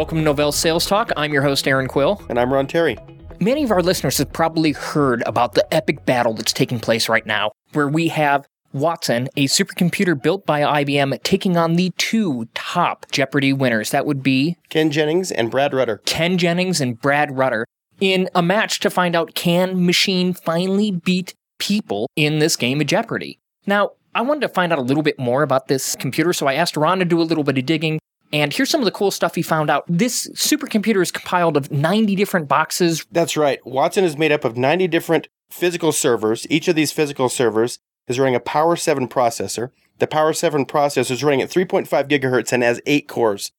welcome to Novell Sales Talk. I'm your host, Erin Quill. And I'm Ron Terry. Many of our listeners have probably heard about the epic battle that's taking place right now, where we have Watson, a supercomputer built by IBM, taking on the two top Jeopardy winners. That would be Ken Jennings and Brad Rutter. Ken Jennings and Brad Rutter in a match to find out can machine finally beat people in this game of Jeopardy. Now, I wanted to find out a little bit more about this computer, so I asked Ron to do a little bit of digging. And here's some of the cool stuff he found out. This supercomputer is compiled of 90 different boxes. That's right. Watson is made up of 90 different physical servers. Each of these physical servers is running a Power 7 processor. The Power 7 processor is running at 3.5 gigahertz and has eight cores.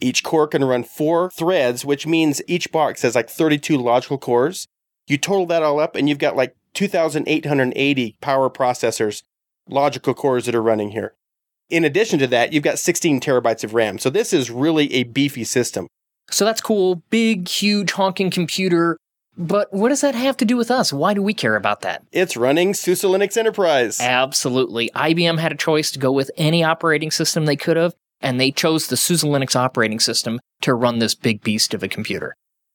Each core can run four threads, which means each box has like 32 logical cores. You total that all up, and you've got like 2,880 power processors, logical cores that are running here. In addition to that, you've got 16 terabytes of RAM. So this is really a beefy system. So that's cool. Big, huge, honking computer. But what does that have to do with us? Why do we care about that? It's running SUSE Linux Enterprise. Absolutely. IBM had a choice to go with any operating system they could have, and they chose the SUSE Linux operating system to run this big beast of a computer.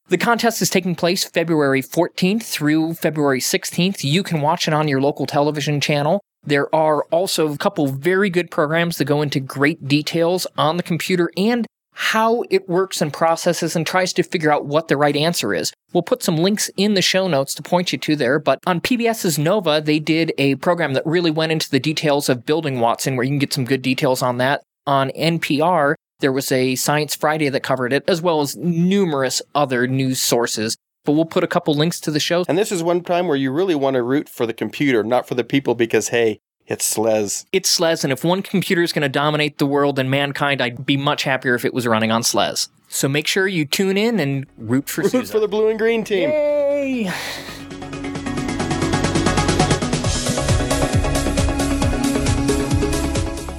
The contest is taking place February 14th through February 16th. You can watch it on your local television channel. There are also a couple very good programs that go into great details on the computer and how it works and processes and tries to figure out what the right answer is. We'll put some links in the show notes to point you to there, but on PBS's Nova, they did a program that really went into the details of building Watson, where you can get some good details on that. On NPR, there was a Science Friday that covered it, as well as numerous other news sources. But we'll put a couple links to the show. And this is one time where you really want to root for the computer, not for the people, because hey, it's SLES. It's SLES, and if one computer is going to dominate the world and mankind, I'd be much happier if it was running on SLES. So make sure you tune in and root for Root SUSE. for the blue and green team. Yay!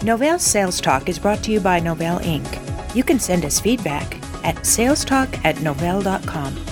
Novell Sales Talk is brought to you by Novell Inc. You can send us feedback at salestalk at novell.com.